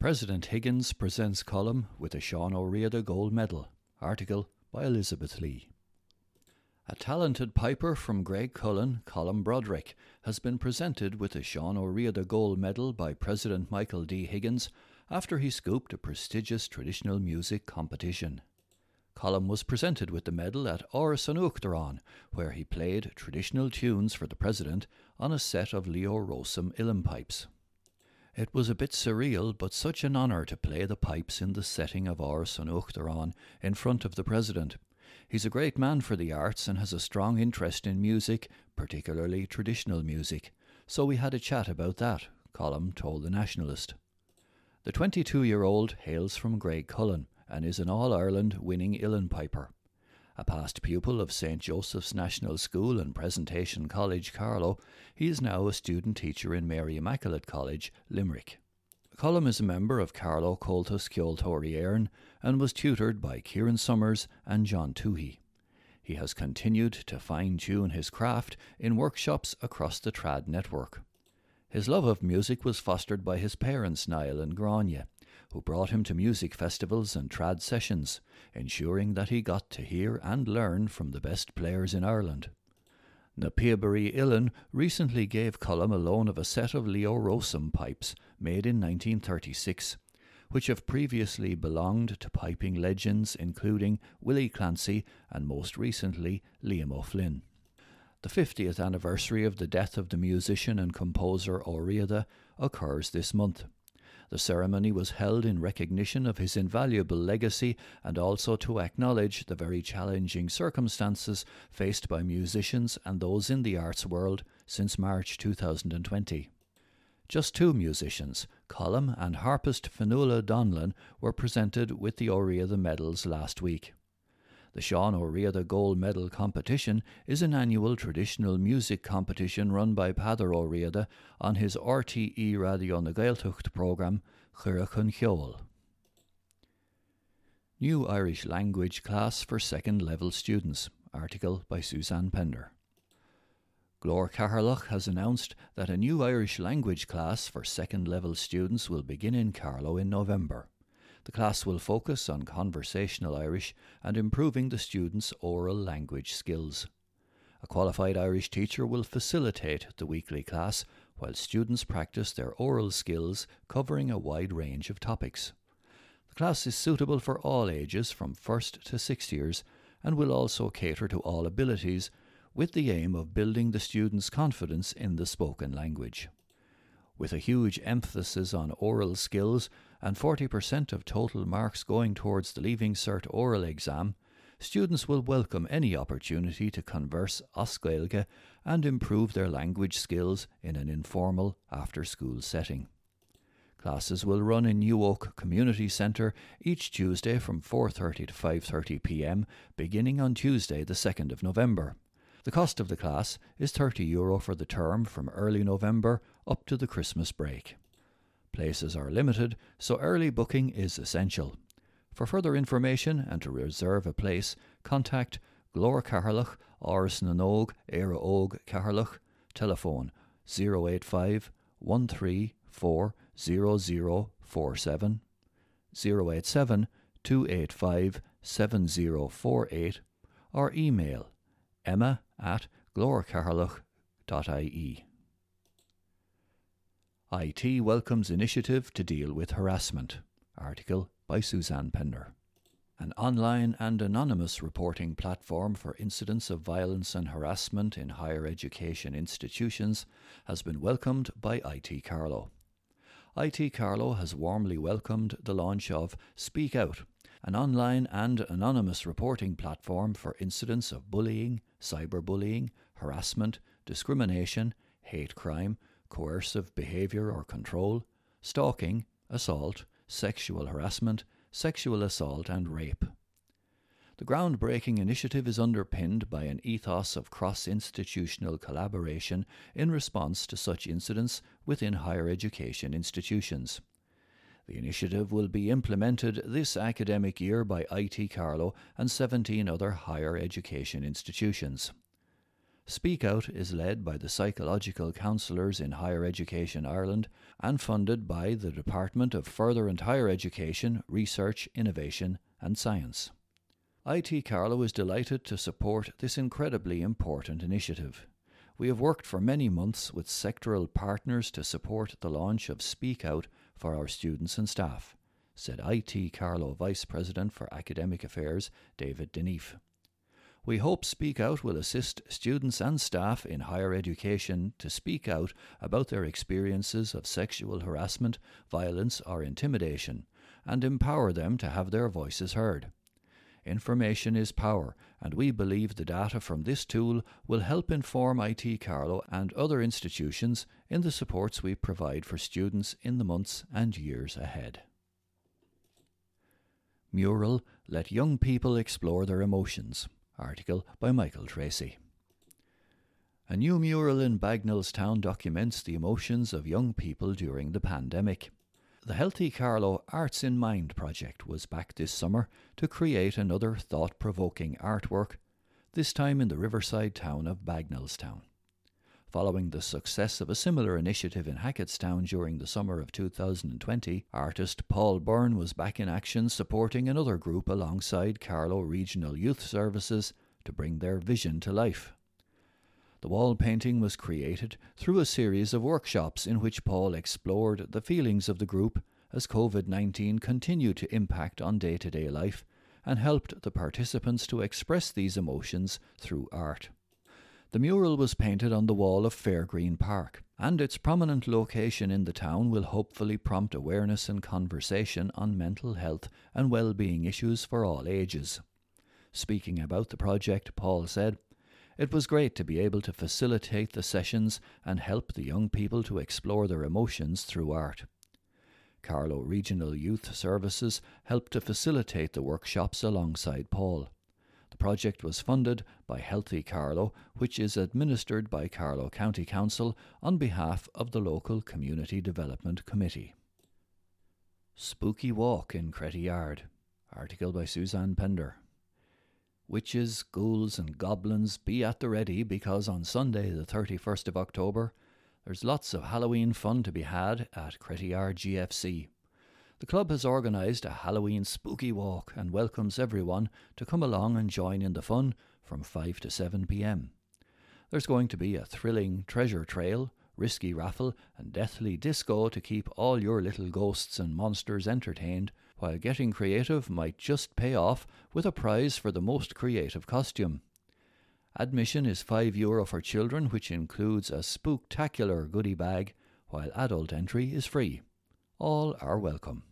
President Higgins presents Colm with a Sean O'Riada Gold Medal. Article by Elizabeth Lee. A talented piper from Graiguecullen, Colm Broderick, has been presented with a Sean O'Riada Gold Medal by President Michael D. Higgins after he scooped a prestigious traditional music competition. Colm was presented with the medal at Áras an Uachtaráin, where he played traditional tunes for the president on a set of Leo Rowsome uilleann pipes. It was a bit surreal, but such an honour to play the pipes in the setting of Áras an Uachtaráin in front of the President. He's a great man for the arts and has a strong interest in music, particularly traditional music. So we had a chat about that, Colm told the Nationalist. The 22 year old hails from Graiguecullen and is an All Ireland winning uilleann piper. A past pupil of St. Joseph's National School and Presentation College, Carlow, he is now a student teacher in Mary Immaculate College, Limerick. Colm is a member of Carlow Comhaltas Ceoltóirí Éireann and was tutored by Kieran Summers and John Toohey. He has continued to fine tune his craft in workshops across the Trad network. His love of music was fostered by his parents, Niall and Grania, who brought him to music festivals and trad sessions, ensuring that he got to hear and learn from the best players in Ireland. Na Píobairí Uilleann recently gave Colm a loan of a set of Leo Rowsome pipes made in 1936, which have previously belonged to piping legends including Willie Clancy and most recently Liam O'Flynn. The 50th anniversary of the death of the musician and composer O'Riada occurs this month. The ceremony was held in recognition of his invaluable legacy and also to acknowledge the very challenging circumstances faced by musicians and those in the arts world since March 2020. Just two musicians, Colm and harpist Fionnuala Donlan, were presented with the O'Riada medals last week. The Sean O'Riada Gold Medal competition is an annual traditional music competition run by Peadar O'Riada on his RTE Radio na Gaeltacht programme Churachan Cheol. New Irish Language Class for Second Level Students, article by Suzanne Pender. Glór Cheatharlach has announced that a new Irish language class for second level students will begin in Carlow in November. The class will focus on conversational Irish and improving the students' oral language skills. A qualified Irish teacher will facilitate the weekly class while students practice their oral skills covering a wide range of topics. The class is suitable for all ages from 1st to 6th years and will also cater to all abilities with the aim of building the students' confidence in the spoken language. With a huge emphasis on oral skills, and 40% of total marks going towards the Leaving Cert oral exam, students will welcome any opportunity to converse as Gaeilge and improve their language skills in an informal after school setting. Classes will run in New Oak Community Centre each Tuesday from 4:30 to 5:30 p.m. beginning on Tuesday the 2nd of November. The cost of the class is 30 euro for the term from early November up to the Christmas break. Places are limited, so early booking is essential. For further information and to reserve a place, contact Glór Cheatharlach, Áras na nÓg, Éire Óg Cheatharlach, telephone 085 134 0047, 087 285 7048, or email emma at glorcathaoirleach.ie. IT welcomes initiative to deal with harassment. Article by Suzanne Pender. An online and anonymous reporting platform for incidents of violence and harassment in higher education institutions has been welcomed by IT Carlow. IT Carlow has warmly welcomed the launch of Speak Out, an online and anonymous reporting platform for incidents of bullying, cyberbullying, harassment, discrimination, hate crime, coercive behaviour or control, stalking, assault, sexual harassment, sexual assault, and rape. The groundbreaking initiative is underpinned by an ethos of cross institutional collaboration in response to such incidents within higher education institutions. The initiative will be implemented this academic year by IT Carlow and 17 other higher education institutions. Speak Out is led by the Psychological Counsellors in Higher Education Ireland and funded by the Department of Further and Higher Education, Research, Innovation and Science. IT Carlow is delighted to support this incredibly important initiative. We have worked for many months with sectoral partners to support the launch of Speak Out for our students and staff, said IT Carlow Vice President for Academic Affairs David Denieffe. We hope Speak Out will assist students and staff in higher education to speak out about their experiences of sexual harassment, violence, or intimidation, and empower them to have their voices heard. Information is power, and we believe the data from this tool will help inform IT Carlow and other institutions in the supports we provide for students in the months and years ahead. Mural Let Young People Explore Their Emotions article by Michael Tracy. A new mural in Bagnallstown documents the emotions of young people during the pandemic. The Healthy Carlow Arts in Mind project was back this summer to create another thought provoking artwork, this time in the riverside town of Bagnallstown. Following the success of a similar initiative in Hacketstown during the summer of 2020, artist Paul Byrne was back in action supporting another group alongside Carlow Regional Youth Services to bring their vision to life. The wall painting was created through a series of workshops in which Paul explored the feelings of the group as COVID 19 continued to impact on day to day life and helped the participants to express these emotions through art. The mural was painted on the wall of Fairgreen Park, and its prominent location in the town will hopefully prompt awareness and conversation on mental health and well-being issues for all ages. Speaking about the project, Paul said, It was great to be able to facilitate the sessions and help the young people to explore their emotions through art. Carlow Regional Youth Services helped to facilitate the workshops alongside Paul project was funded by Healthy Carlow, which is administered by Carlow County Council on behalf of the local Community Development Committee. Spooky Walk in Crettyard. Article by Suzanne Pender. Witches, ghouls, and goblins be at the ready because on Sunday, the 31st of October, there's lots of Halloween fun to be had at Crettyard GFC. The club has organised a Halloween spooky walk and welcomes everyone to come along and join in the fun from 5 to 7 pm. There's going to be a thrilling treasure trail, risky raffle, and deathly disco to keep all your little ghosts and monsters entertained, while getting creative might just pay off with a prize for the most creative costume. Admission is €5 Euro for children, which includes a spooktacular goodie bag, while adult entry is free. All are welcome.